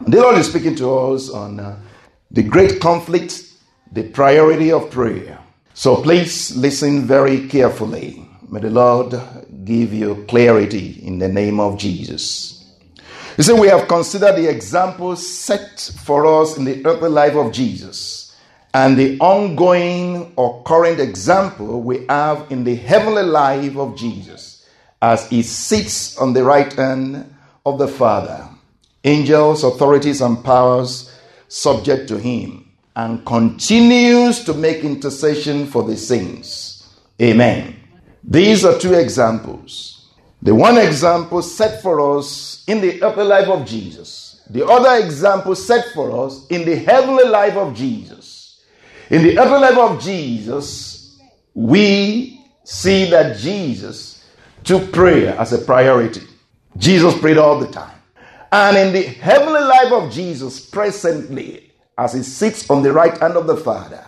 The Lord is speaking to us on uh, the great conflict, the priority of prayer. So please listen very carefully. May the Lord give you clarity in the name of Jesus. You see, we have considered the examples set for us in the earthly life of Jesus and the ongoing or current example we have in the heavenly life of Jesus as he sits on the right hand of the Father angels, authorities, and powers subject to him, and continues to make intercession for the saints. Amen. These are two examples. The one example set for us in the earthly life of Jesus, the other example set for us in the heavenly life of Jesus. In the earthly life of Jesus, we see that Jesus took prayer as a priority. Jesus prayed all the time. And in the heavenly life of Jesus, presently, as he sits on the right hand of the Father,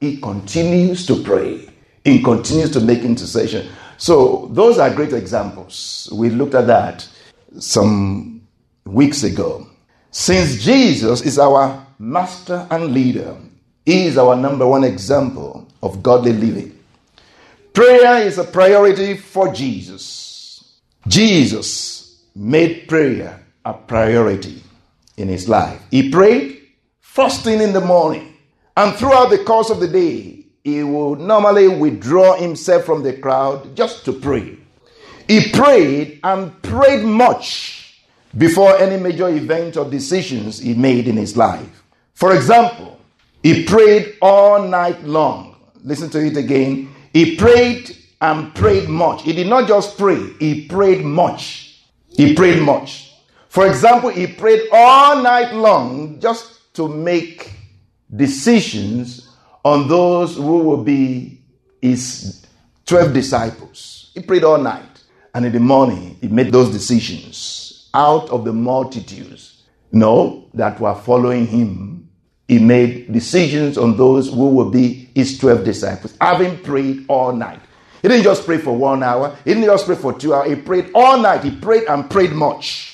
he continues to pray. He continues to make intercession. So, those are great examples. We looked at that some weeks ago. Since Jesus is our master and leader, he is our number one example of godly living. Prayer is a priority for Jesus. Jesus made prayer a priority in his life. He prayed first thing in the morning, and throughout the course of the day, he would normally withdraw himself from the crowd just to pray. He prayed and prayed much before any major event or decisions he made in his life. For example, he prayed all night long. Listen to it again. He prayed and prayed much. He did not just pray, he prayed much. He prayed much. For example, he prayed all night long just to make decisions on those who will be his 12 disciples. He prayed all night. And in the morning, he made those decisions out of the multitudes, know, that were following him. He made decisions on those who will be his 12 disciples, having prayed all night. He didn't just pray for one hour, he didn't just pray for two hours. He prayed all night. He prayed and prayed much.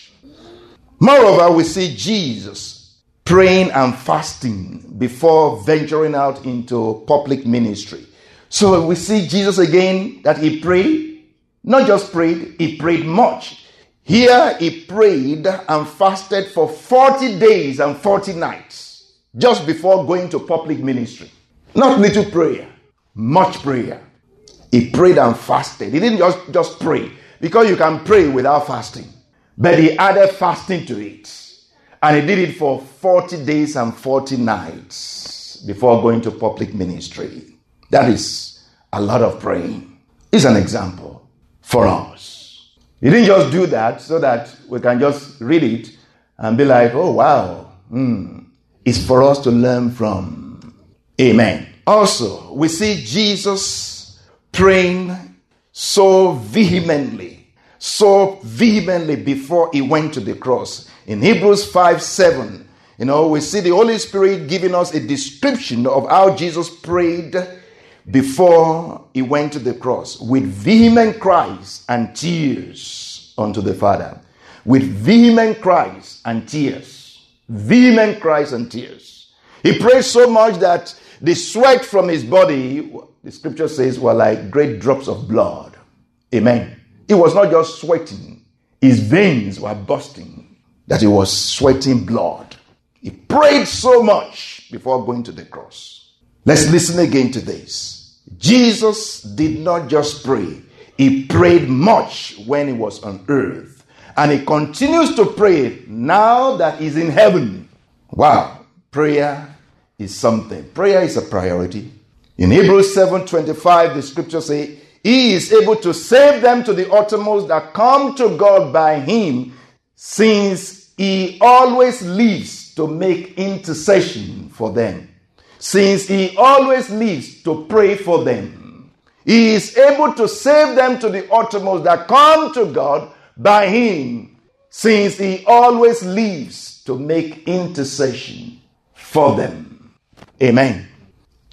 Moreover, we see Jesus praying and fasting before venturing out into public ministry. So we see Jesus again that he prayed, not just prayed, he prayed much. Here he prayed and fasted for 40 days and 40 nights just before going to public ministry. Not little prayer, much prayer. He prayed and fasted. He didn't just, just pray because you can pray without fasting. But he added fasting to it. And he did it for 40 days and 40 nights before going to public ministry. That is a lot of praying. It's an example for us. He didn't just do that so that we can just read it and be like, oh, wow. Hmm. It's for us to learn from. Amen. Also, we see Jesus praying so vehemently so vehemently before he went to the cross. In Hebrews 5 7, you know, we see the Holy Spirit giving us a description of how Jesus prayed before he went to the cross with vehement cries and tears unto the Father. With vehement cries and tears. Vehement cries and tears. He prayed so much that the sweat from his body, the scripture says, were like great drops of blood. Amen. He was not just sweating, his veins were bursting, that he was sweating blood. He prayed so much before going to the cross. Let's listen again to this. Jesus did not just pray, he prayed much when he was on earth. And he continues to pray now that he's in heaven. Wow, prayer is something. Prayer is a priority. In Hebrews 7:25, the scripture say, he is able to save them to the uttermost that come to God by Him, since he always lives to make intercession for them. Since he always lives to pray for them, he is able to save them to the uttermost that come to God by him, since he always lives to make intercession for them. Amen.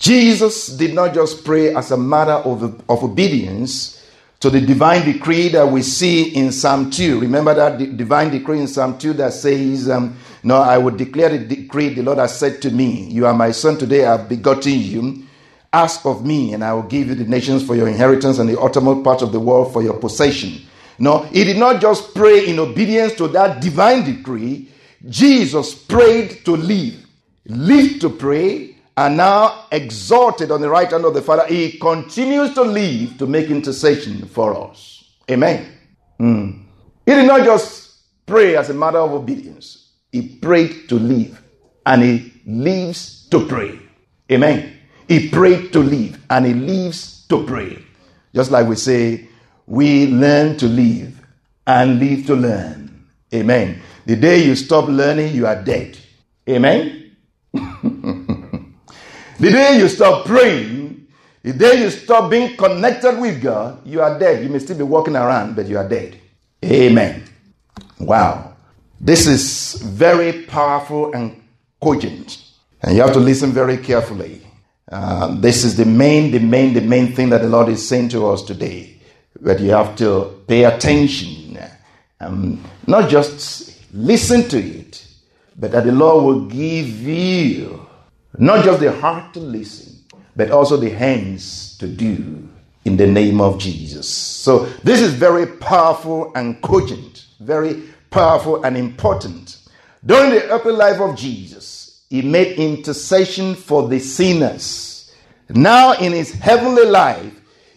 Jesus did not just pray as a matter of, of obedience to the divine decree that we see in Psalm 2. Remember that divine decree in Psalm 2 that says, um, No, I will declare the decree the Lord has said to me, You are my son, today I have begotten you. Ask of me, and I will give you the nations for your inheritance and the uttermost part of the world for your possession. No, he did not just pray in obedience to that divine decree. Jesus prayed to live, lived to pray, and now exalted on the right hand of the Father, he continues to live to make intercession for us. Amen. Mm. He did not just pray as a matter of obedience, he prayed to live, and he lives to pray. Amen. He prayed to live, and he lives to pray. Just like we say, we learn to live and live to learn. Amen. The day you stop learning, you are dead. Amen. The day you stop praying, the day you stop being connected with God, you are dead. You may still be walking around, but you are dead. Amen. Wow. This is very powerful and cogent. And you have to listen very carefully. Uh, this is the main, the main, the main thing that the Lord is saying to us today. But you have to pay attention. Um, not just listen to it, but that the Lord will give you not just the heart to listen, but also the hands to do in the name of Jesus. So this is very powerful and cogent, very powerful and important. During the earthly life of Jesus, he made intercession for the sinners. Now in his heavenly life,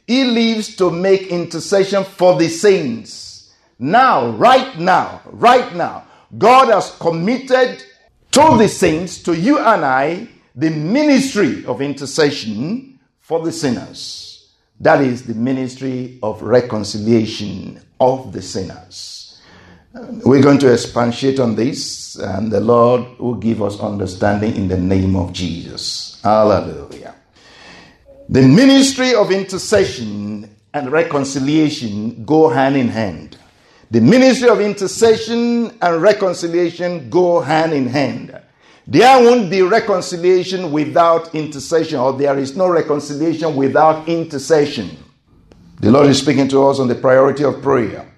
he lives to make intercession for the saints. Now, right now, right now, God has committed to the saints, to you and I, the ministry of intercession for the sinners. That is the ministry of reconciliation of the sinners. We're going to expatiate on this, and the Lord will give us understanding in the name of Jesus. Hallelujah. The ministry of intercession and reconciliation go hand in hand. The ministry of intercession and reconciliation go hand in hand. There won't be reconciliation without intercession, or there is no reconciliation without intercession. The Lord is speaking to us on the priority of prayer.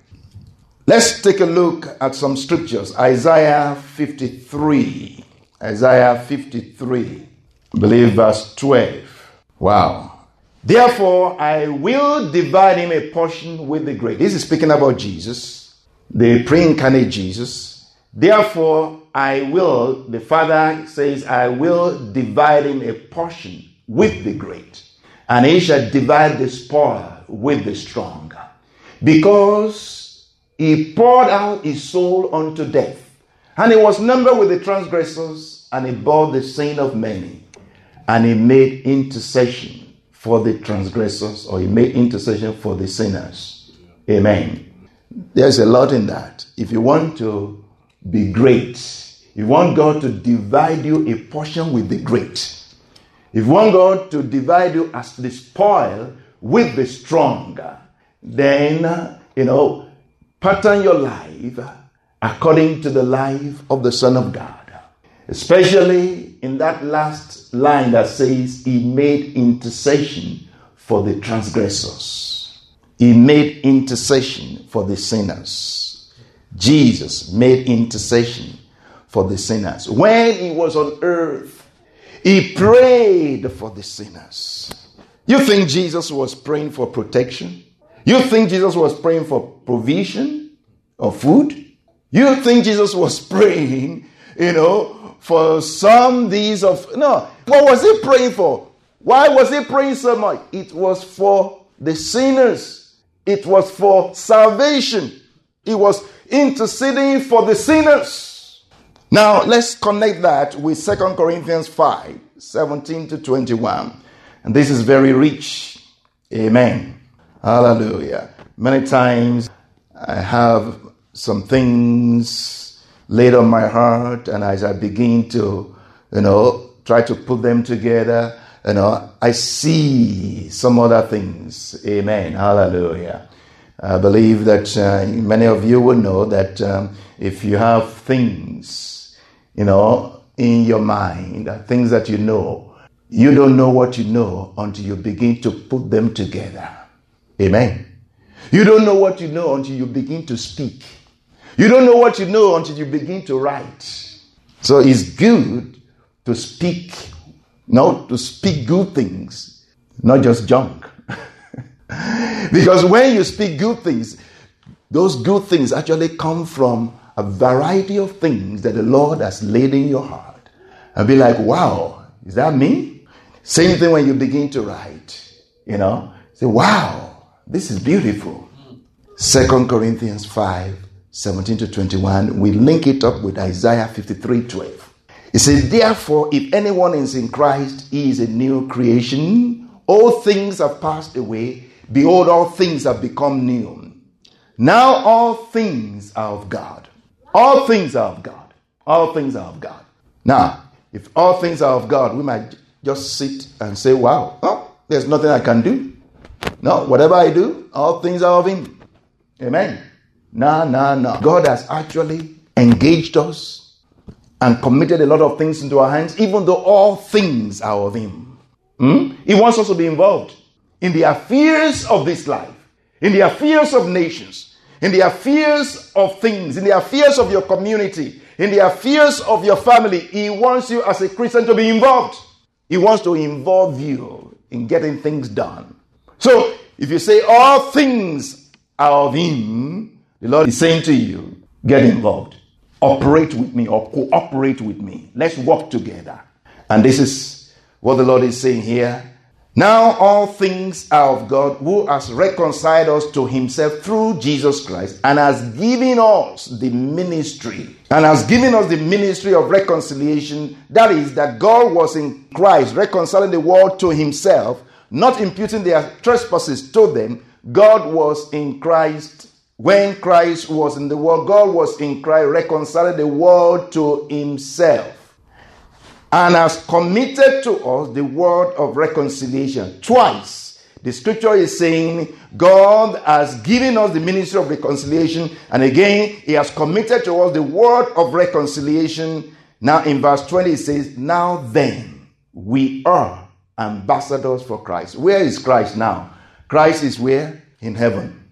Let's take a look at some scriptures. Isaiah 53. Isaiah 53. I believe verse 12. Wow. Therefore, I will divide him a portion with the great. This is speaking about Jesus, the pre incarnate Jesus. Therefore, I will, the Father says, I will divide him a portion with the great, and he shall divide the spoil with the strong. Because he poured out his soul unto death, and he was numbered with the transgressors, and he bore the sin of many, and he made intercession for the transgressors, or he made intercession for the sinners. Amen. There's a lot in that. If you want to be great, you want God to divide you a portion with the great. If you want God to divide you as the spoil with the strong, then, you know, pattern your life according to the life of the Son of God. Especially in that last line that says, He made intercession for the transgressors. He made intercession for the sinners. Jesus made intercession for the sinners. When he was on earth, he prayed for the sinners. You think Jesus was praying for protection? You think Jesus was praying for provision of food? You think Jesus was praying, you know, for some these of. No. What was he praying for? Why was he praying so much? It was for the sinners, it was for salvation. He was interceding for the sinners. Now, let's connect that with 2 Corinthians 5 17 to 21. And this is very rich. Amen. Hallelujah. Many times I have some things laid on my heart, and as I begin to, you know, try to put them together, you know, I see some other things. Amen. Hallelujah. I believe that uh, many of you will know that um, if you have things, you know, in your mind, things that you know, you don't know what you know until you begin to put them together. Amen. You don't know what you know until you begin to speak. You don't know what you know until you begin to write. So it's good to speak, not to speak good things, not just junk. because when you speak good things, those good things actually come from a variety of things that the Lord has laid in your heart. And be like, wow, is that me? Same thing when you begin to write, you know, say, wow, this is beautiful. Second Corinthians 5 17 to 21, we link it up with Isaiah 53 12. It says, Therefore, if anyone is in Christ, he is a new creation. All things have passed away. Behold, all things have become new. Now all things are of God. All things are of God. All things are of God. Now, if all things are of God, we might just sit and say, wow, oh, there's nothing I can do. No, whatever I do, all things are of Him. Amen. No, no, no. God has actually engaged us and committed a lot of things into our hands, even though all things are of Him. Hmm? He wants us to be involved in the affairs of this life, in the affairs of nations, in the affairs of things, in the affairs of your community, in the affairs of your family. He wants you as a Christian to be involved. He wants to involve you in getting things done. So if you say all things are of Him, the Lord is saying to you, get involved. Operate with me or cooperate with me. Let's work together. And this is what the Lord is saying here. Now all things are of God who has reconciled us to himself through Jesus Christ and has given us the ministry and has given us the ministry of reconciliation. That is, that God was in Christ reconciling the world to himself, not imputing their trespasses to them. God was in Christ when Christ was in the world. God was in Christ reconciling the world to himself and has committed to us the word of reconciliation. Twice, the scripture is saying God has given us the ministry of reconciliation, and again, He has committed to us the word of reconciliation. Now, in verse 20, it says, Now then, we are ambassadors for Christ. Where is Christ now? Christ is where? In heaven.